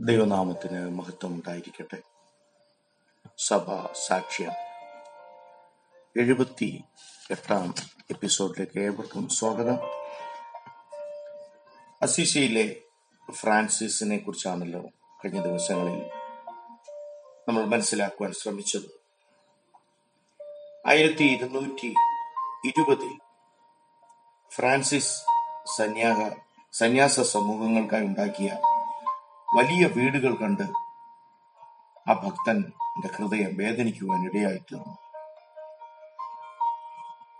ദൈവനാമത്തിന് മഹത്വം ഉണ്ടായിരിക്കട്ടെ സഭ സാക്ഷ്യം. എഴുപത്തി എട്ടാം എപ്പിസോഡിലേക്ക് ഏവർക്കും സ്വാഗതം. അസീഷയിലെ ഫ്രാൻസിസിനെ കുറിച്ചാണല്ലോ കഴിഞ്ഞ ദിവസങ്ങളിൽ നമ്മൾ മനസ്സിലാക്കുവാൻ ശ്രമിച്ചത്. ആയിരത്തി ഇരുന്നൂറ്റി ഇരുപതിൽ ഫ്രാൻസിസ് സന്യാസ സന്യാസ സമൂഹങ്ങൾക്കായി ഉണ്ടാക്കിയ വലിയ വീടുകൾ കണ്ട് ആ ഭക്തന്റെ ഹൃദയം വേദനിക്കുവാൻ ഇടയായി തീർന്നു.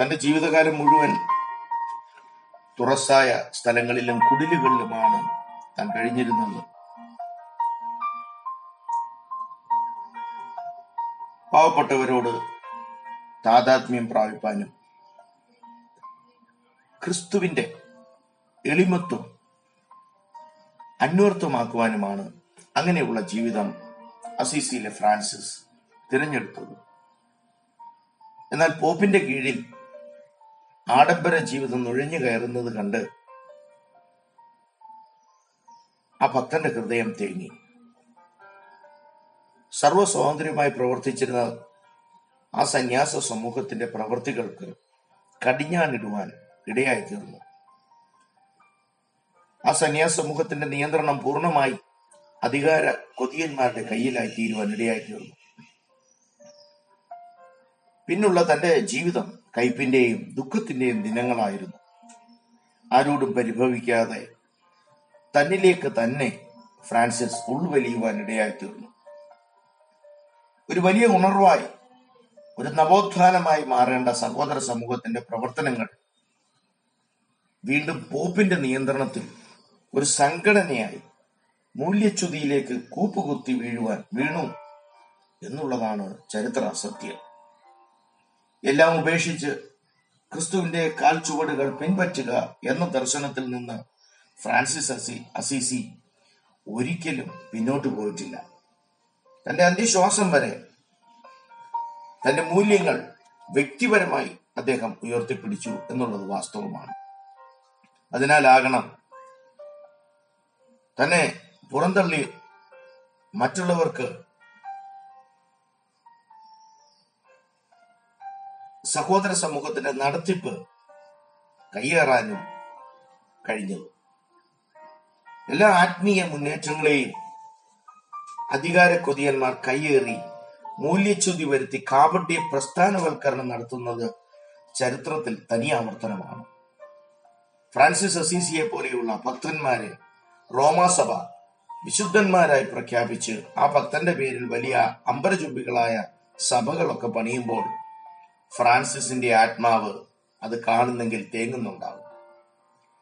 തന്റെ ജീവിതകാലം മുഴുവൻ തുറസായ സ്ഥലങ്ങളിലും കുടിലുകളിലുമാണ് താൻ കഴിഞ്ഞിരുന്നത്. പാവപ്പെട്ടവരോട് താതാത്മ്യം പ്രാപിപ്പാനും ക്രിസ്തുവിന്റെ എളിമത്വം അന്വർത്ഥമാക്കുവാനുമാണ് അങ്ങനെയുള്ള ജീവിതം അസീസിയിലെ ഫ്രാൻസിസ് തിരഞ്ഞെടുത്തത്. എന്നാൽ പോപ്പിന്റെ കീഴിൽ ആഡംബര ജീവിതം നുഴഞ്ഞു കയറുന്നത് കണ്ട് ആ ഭക്തന്റെ ഹൃദയം തേങ്ങി. സർവസ്വാതന്ത്ര്യമായി പ്രവർത്തിച്ചിരുന്ന ആ സന്യാസ സമൂഹത്തിന്റെ പ്രവൃത്തികൾക്ക് കടിഞ്ഞാണിടുവാൻ ഇടയായി തീർന്നു ആ സന്യാസ സമൂഹത്തിന്റെ നിയന്ത്രണം പൂർണമായി അധികാര കൊതിയന്മാരുടെ കയ്യിലായി തീരുവാൻ ഇടയായി തീർന്നു പിന്നുള്ള തന്റെ ജീവിതം കയ്പിന്റെയും ദുഃഖത്തിന്റെയും ദിനങ്ങളായിരുന്നു. ആരോടും പരിഭവിക്കാതെ തന്നിലേക്ക് തന്നെ ഫ്രാൻസിസ് ഉൾവലിയുവാൻ ഇടയായി തീർന്നു ഒരു വലിയ ഉണർവായി ഒരു നവോത്ഥാനമായി മാറേണ്ട സഹോദര സമൂഹത്തിന്റെ പ്രവർത്തനങ്ങൾ വീണ്ടും പോപ്പിന്റെ നിയന്ത്രണത്തിൽ ഒരു സംഘടനയായി മൂല്യച്യുതിയിലേക്ക് കൂപ്പുകുത്തി വീഴുവാൻ വീണു എന്നുള്ളതാണ് ചരിത്ര സത്യം എല്ലാം ഉപേക്ഷിച്ച് ക്രിസ്തുവിന്റെ കാൽ ചുവടുകൾ പിൻപറ്റുക എന്ന ദർശനത്തിൽ നിന്ന് ഫ്രാൻസിസ് അസി അസീസി ഒരിക്കലും പിന്നോട്ട് പോയിട്ടില്ല. തന്റെ അന്ത്യശ്വാസം വരെ തന്റെ മൂല്യങ്ങൾ വ്യക്തിപരമായി അദ്ദേഹം ഉയർത്തിപ്പിടിച്ചു എന്നുള്ളത് വാസ്തവമാണ്. അതിനാലാകണം തന്നെ പുറന്തള്ളി മറ്റുള്ളവർക്ക് സഹോദര സമൂഹത്തിന്റെ നടത്തിപ്പ് കയ്യേറാനും കഴിഞ്ഞത്. എല്ലാ ആത്മീയ മുന്നേറ്റങ്ങളെയും അധികാര കൊതിയന്മാർ കയ്യേറി മൂല്യച്യുതി വരുത്തി കാപട്യ പ്രസ്ഥാനവൽക്കരണം നടത്തുന്നത് ചരിത്രത്തിൽ തനിയാവർത്തനമാണ്. ഫ്രാൻസിസ് അസീസിയെ പോലെയുള്ള ഭക്തന്മാരെ റോമാസഭ വിശുദ്ധന്മാരായി പ്രഖ്യാപിച്ച് ആ ഭക്തന്റെ പേരിൽ വലിയ അമ്പരചുംബികളായ സഭകളൊക്കെ പണിയുമ്പോൾ ഫ്രാൻസിസിന്റെ ആത്മാവ് അത് കാണുന്നെങ്കിൽ തേങ്ങുന്നുണ്ടാവും.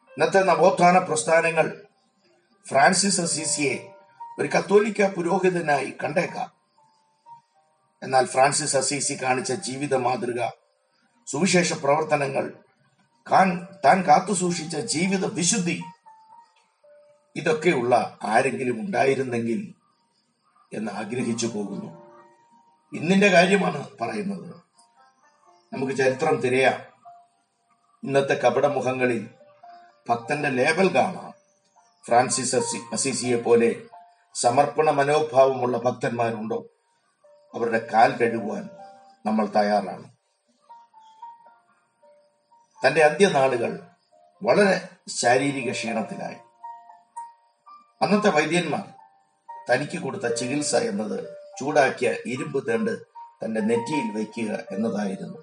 ഇന്നത്തെ നവോത്ഥാന പ്രസ്ഥാനങ്ങൾ ഫ്രാൻസിസ് അസീസിയെ ഒരു കത്തോലിക്ക പുരോഹിതനായി കണ്ടേക്കാം. എന്നാൽ ഫ്രാൻസിസ് അസീസി കാണിച്ച ജീവിത മാതൃക സുവിശേഷ പ്രവർത്തനങ്ങൾ താൻ കാത്തുസൂക്ഷിച്ച ജീവിത വിശുദ്ധി ഇതൊക്കെയുള്ള ആരെങ്കിലും ഉണ്ടായിരുന്നെങ്കിൽ എന്ന് ആഗ്രഹിച്ചു പോകുന്നു. ഇന്നിന്റെ കാര്യമാണ് പറയുന്നത്. നമുക്ക് ചരിത്രം തിരയാം. ഇന്നത്തെ കപടമുഖങ്ങളിൽ ഭക്തന്റെ ലേബൽ കാണാം. ഫ്രാൻസിസ് അസീസിയെ പോലെ സമർപ്പണ മനോഭാവമുള്ള ഭക്തന്മാരുണ്ടോ? അവരുടെ കാൽ കഴുകുവാൻ നമ്മൾ തയ്യാറാണ്. തന്റെ അന്ത്യനാളുകൾ വളരെ ശാരീരിക ക്ഷീണത്തിലായി. അന്നത്തെ വൈദ്യന്മാർ തനിക്ക് കൊടുത്ത ചികിത്സ എന്നത് ചൂടാക്കിയ ഇരുമ്പ് തേണ്ട് തന്റെ നെറ്റിയിൽ വയ്ക്കുക എന്നതായിരുന്നു.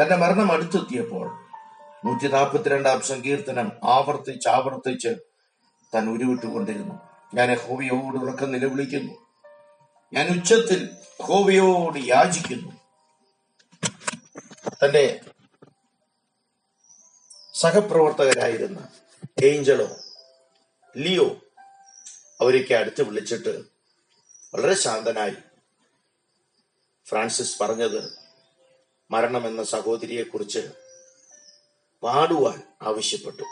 തന്റെ മരണം അടുത്തെത്തിയപ്പോൾ നൂറ്റി നാൽപ്പത്തിരണ്ടാം സങ്കീർത്തനം ആവർത്തിച്ച് ആവർത്തിച്ച് താൻ ഉരുവിട്ടുകൊണ്ടിരുന്നു. ഞാൻ ഹോവിയോട് ഉറക്കം നിലവിളിക്കുന്നു. ഞാൻ ഉച്ചത്തിൽ ഹോവിയോട് യാചിക്കുന്നു. തന്റെ സഹപ്രവർത്തകരായിരുന്ന ഏഞ്ചലോ ലിയോ അവരൊക്കെ അടുത്ത് വിളിച്ചിട്ട് വളരെ ശാന്തനായി ഫ്രാൻസിസ് പറഞ്ഞത് മരണമെന്ന സഹോദരിയെ കുറിച്ച് പാടുവാൻ ആവശ്യപ്പെട്ടു.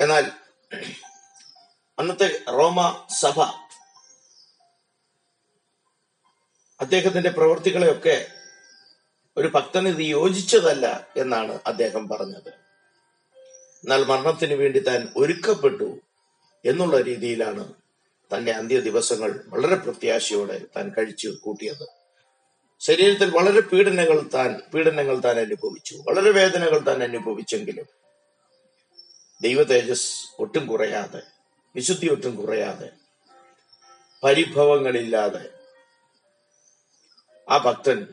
എന്നാൽ അന്നത്തെ റോമ സഭ അദ്ദേഹത്തിന്റെ പ്രവൃത്തികളെയൊക്കെ ഒരു ഭക്തനിധി യോജിച്ചതല്ല എന്നാണ് അദ്ദേഹം പറഞ്ഞത്. എന്നാൽ മരണത്തിന് വേണ്ടി താൻ ഒരുക്കപ്പെട്ടു എന്നുള്ള രീതിയിലാണ് തന്റെ അന്ത്യ ദിവസങ്ങൾ വളരെ പ്രത്യാശയോടെ താൻ കഴിച്ചു കൂട്ടിയത്. ശരീരത്തിൽ വളരെ പീഡനങ്ങൾ താൻ പീഡനങ്ങൾ താൻ അനുഭവിച്ചു. വളരെ വേദനകൾ താൻ അനുഭവിച്ചെങ്കിലും ദൈവ തേജസ് ഒട്ടും കുറയാതെ വിശുദ്ധി ഒട്ടും കുറയാതെ പരിഭവങ്ങളില്ലാതെ ആ ഭക്തൻ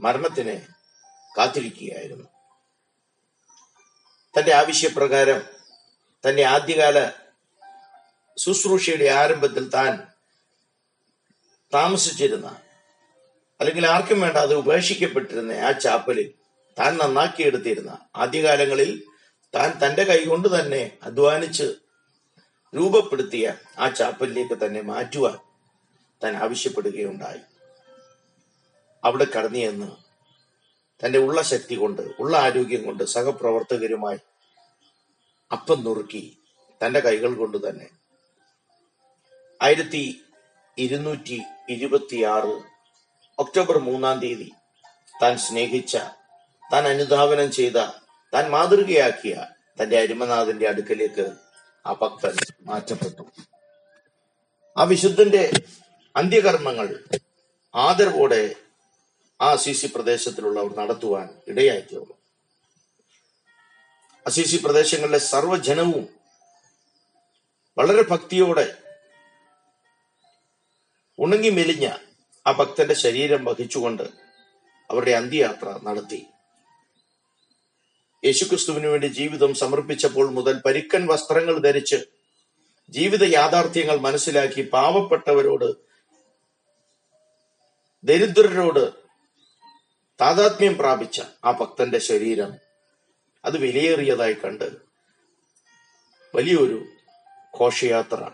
മരണത്തിനെ കാത്തിരിക്കുകയായിരുന്നു. തന്റെ ആവശ്യപ്രകാരം തന്റെ ആദ്യകാല ശുശ്രൂഷയുടെ ആരംഭത്തിൽ താൻ താമസിച്ചിരുന്ന അല്ലെങ്കിൽ ആർക്കും വേണ്ട അത് ഉപേക്ഷിക്കപ്പെട്ടിരുന്ന ആ ചാപ്പലിൽ താൻ നന്നാക്കിയെടുത്തിരുന്ന ആദ്യകാലങ്ങളിൽ താൻ തന്റെ കൈകൊണ്ട് തന്നെ അധ്വാനിച്ച് രൂപപ്പെടുത്തിയ ആ ചാപ്പലിലേക്ക് തന്നെ മാറ്റുവാൻ താൻ ആവശ്യപ്പെടുകയുണ്ടായി. അവിടെ കടന്നു തന്റെ ഉള്ള ശക്തി കൊണ്ട് ഉള്ള ആരോഗ്യം കൊണ്ട് സഹപ്രവർത്തകരുമായി അപ്പം നുറുക്കി തന്റെ കൈകൾ കൊണ്ട് തന്നെ. ആയിരത്തി ഇരുന്നൂറ്റി ഇരുപത്തിയാറ് ഒക്ടോബർ മൂന്നാം തീയതി താൻ സ്നേഹിച്ച താൻ അനുധാവനം ചെയ്ത താൻ മാതൃകയാക്കിയ തന്റെ അരുമനാഥന്റെ അടുക്കലേക്ക് ആ ഭക്തൻ മാറ്റപ്പെട്ടു. ആ വിശുദ്ധന്റെ അന്ത്യകർമ്മങ്ങൾ ആദരവോടെ അസീസി പ്രദേശത്തിലുള്ളവർ നടത്തുവാൻ ഇടയായി തീർന്നു അസീസി പ്രദേശങ്ങളിലെ സർവജനവും വളരെ ഭക്തിയോടെ ഉണങ്ങി മെലിഞ്ഞ ആ ഭക്തന്റെ ശരീരം വഹിച്ചുകൊണ്ട് അവരുടെ അന്ത്യയാത്ര നടത്തി. യേശുക്രിസ്തുവിനു വേണ്ടി ജീവിതം സമർപ്പിച്ചപ്പോൾ മുതൽ പരിക്കൻ വസ്ത്രങ്ങൾ ധരിച്ച് ജീവിത യാഥാർത്ഥ്യങ്ങൾ മനസ്സിലാക്കി പാവപ്പെട്ടവരോട് ദരിദ്രരോട് താതാത്മ്യം പ്രാപിച്ച ആ ഭക്തന്റെ ശരീരം അത് വിലയേറിയതായി കണ്ട് വലിയൊരു ഘോഷയാത്ര.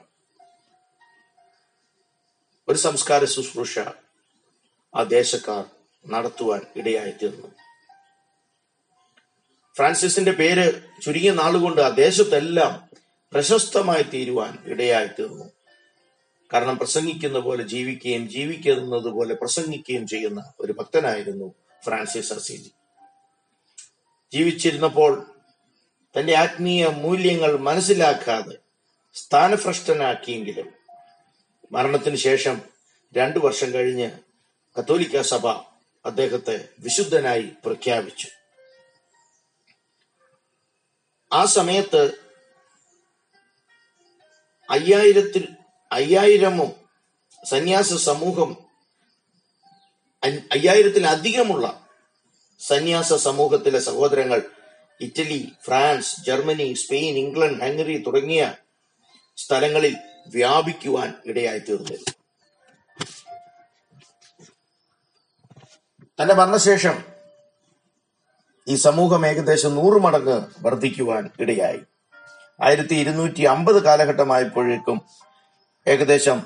ഒരു സംസ്കാര ശുശ്രൂഷ ആ ദേശക്കാർ നടത്തുവാൻ ഇടയായിത്തീർന്നു ഫ്രാൻസിസിന്റെ പേര് ചുരുങ്ങിയ നാളുകൊണ്ട് ആ ദേശത്തെല്ലാം പ്രശസ്തമായി തീരുവാൻ ഇടയായിത്തീർന്നു കാരണം പ്രസംഗിക്കുന്ന പോലെ ജീവിക്കുകയും ജീവിക്കുന്നത് പോലെ പ്രസംഗിക്കുകയും ചെയ്യുന്ന ഒരു ഭക്തനായിരുന്നു ഫ്രാൻസിസ് അസീജി ജീവിച്ചിരുന്നപ്പോൾ തന്റെ ആത്മീയ മൂല്യങ്ങൾ മനസ്സിലാക്കാതെ സ്ഥാനഭ്രഷ്ടനാക്കിയെങ്കിലും മരണത്തിന് ശേഷം രണ്ടു വർഷം കഴിഞ്ഞ് കത്തോലിക്ക സഭ അദ്ദേഹത്തെ വിശുദ്ധനായി പ്രഖ്യാപിച്ചു. ആ സമയത്ത് അയ്യായിരത്തിൽ അയ്യായിരമോ സന്യാസ സമൂഹം അയ്യായിരത്തിലധികമുള്ള സന്യാസ സമൂഹത്തിലെ സഹോദരങ്ങൾ Italy France Germany Spain England Hungary തുടങ്ങിയ സ്ഥലങ്ങളിൽ വ്യാപിക്കുവാൻ ഇടയായി തീർന്നിരുന്നു തന്റെ മരണശേഷം ഈ സമൂഹം ഏകദേശം നൂറ് മടങ്ങ് വർദ്ധിക്കുവാൻ ഇടയായി. ആയിരത്തി ഇരുന്നൂറ്റി അമ്പത് കാലഘട്ടമായപ്പോഴേക്കും ഏകദേശം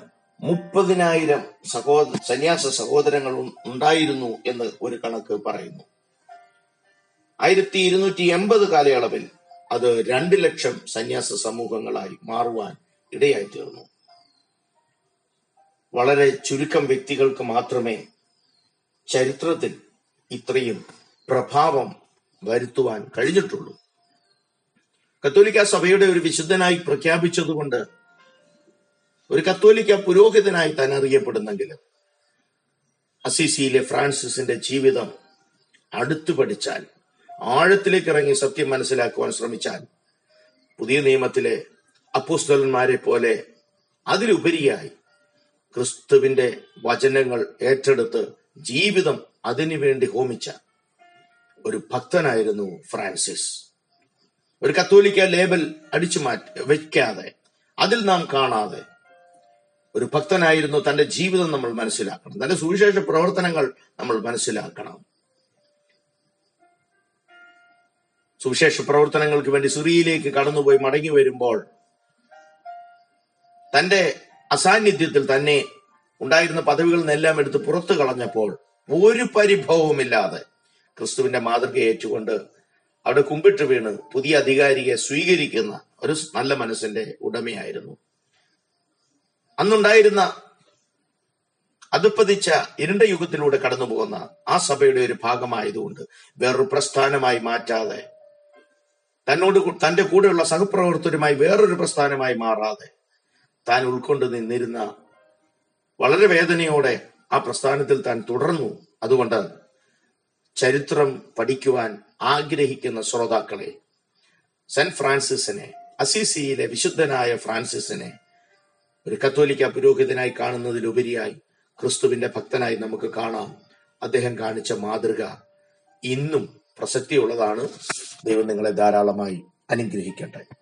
മുപ്പതിനായിരം സഹോദ സന്യാസ സഹോദരങ്ങൾ ഉണ്ടായിരുന്നു എന്ന് ഒരു കണക്ക് പറയുന്നു. ആയിരത്തി ഇരുന്നൂറ്റി എൺപത് കാലയളവിൽ അത് രണ്ട് ലക്ഷം സന്യാസ സമൂഹങ്ങളായി മാറുവാൻ ഇടയായി തീർന്നു. വളരെ ചുരുക്കം വ്യക്തികൾക്ക് മാത്രമേ ചരിത്രത്തിൽ ഇത്രയും പ്രഭാവം വരുത്തുവാൻ കഴിഞ്ഞിട്ടുള്ളൂ. കത്തോലിക്ക സഭയുടെ ഒരു വിശുദ്ധനായി പ്രഖ്യാപിച്ചതുകൊണ്ട് ഒരു കത്തോലിക്ക പുരോഹിതനായി താൻ അറിയപ്പെടുന്നെങ്കിലും അസിസിയിലെ ഫ്രാൻസിസിന്റെ ജീവിതം അടുത്തു പഠിച്ചാൽ ആഴത്തിലേക്ക് ഇറങ്ങി സത്യം മനസ്സിലാക്കുവാൻ ശ്രമിച്ചാൽ പുതിയ നിയമത്തിലെ അപ്പോസ്തലന്മാരെ പോലെ അതിലുപരിയായി ക്രിസ്തുവിന്റെ വചനങ്ങൾ ഏറ്റെടുത്ത് ജീവിതം അതിനുവേണ്ടി ഹോമിച്ച ഒരു ഭക്തനായിരുന്നു ഫ്രാൻസിസ്. ഒരു കത്തോലിക്ക ലേബൽ അടിച്ചു മാറ്റി വെക്കാതെ അതിൽ നാം കാണാതെ ഒരു ഭക്തനായിരുന്നു തന്റെ ജീവിതം നമ്മൾ മനസ്സിലാക്കണം. തന്റെ സുവിശേഷ പ്രവർത്തനങ്ങൾ നമ്മൾ മനസ്സിലാക്കണം. സുവിശേഷ പ്രവർത്തനങ്ങൾക്ക് വേണ്ടി സുറിയിലേക്ക് കടന്നുപോയി മടങ്ങി വരുമ്പോൾ തന്റെ അസാന്നിധ്യത്തിൽ തന്നെ ഉണ്ടായിരുന്ന പദവികളിൽ നിന്നെല്ലാം എടുത്ത് പുറത്തു കളഞ്ഞപ്പോൾ ഒരു പരിഭവവുമില്ലാതെ ക്രിസ്തുവിന്റെ മാതൃക ഏറ്റുകൊണ്ട് അവിടെ കുമ്പിട്ട് വീണ് പുതിയ അധികാരിയെ സ്വീകരിക്കുന്ന ഒരു നല്ല മനസ്സിന്റെ ഉടമയായിരുന്നു. അന്നുണ്ടായിരുന്ന അതുപ്പതിച്ച ഇരുണ്ട യുഗത്തിലൂടെ കടന്നു പോകുന്ന ആ സഭയുടെ ഒരു ഭാഗമായതുകൊണ്ട് വേറൊരു പ്രസ്ഥാനമായി മാറ്റാതെ തന്നോട് തന്റെ കൂടെയുള്ള സഹപ്രവർത്തകരുമായി വേറൊരു പ്രസ്ഥാനമായി മാറാതെ താൻ ഉൾക്കൊണ്ട് നിന്നിരുന്ന വളരെ വേദനയോടെ ആ പ്രസ്ഥാനത്തിൽ താൻ തുടർന്നു. അതുകൊണ്ട് ചരിത്രം പഠിക്കുവാൻ ആഗ്രഹിക്കുന്ന ശ്രോതാക്കളെ സെന്റ് ഫ്രാൻസിസിനെ അസിസിയിലെ വിശുദ്ധനായ ഫ്രാൻസിസിനെ ഒരു കത്തോലിക്ക പുരോഹിതനായി കാണുന്നതിലുപരിയായി ക്രിസ്തുവിന്റെ ഭക്തനായി നമുക്ക് കാണാം. അദ്ദേഹം കാണിച്ച മാതൃക ഇന്നും പ്രസക്തിയുള്ളതാണ്. ദൈവം നിങ്ങളെ ധാരാളമായി അനുഗ്രഹിക്കട്ടെ.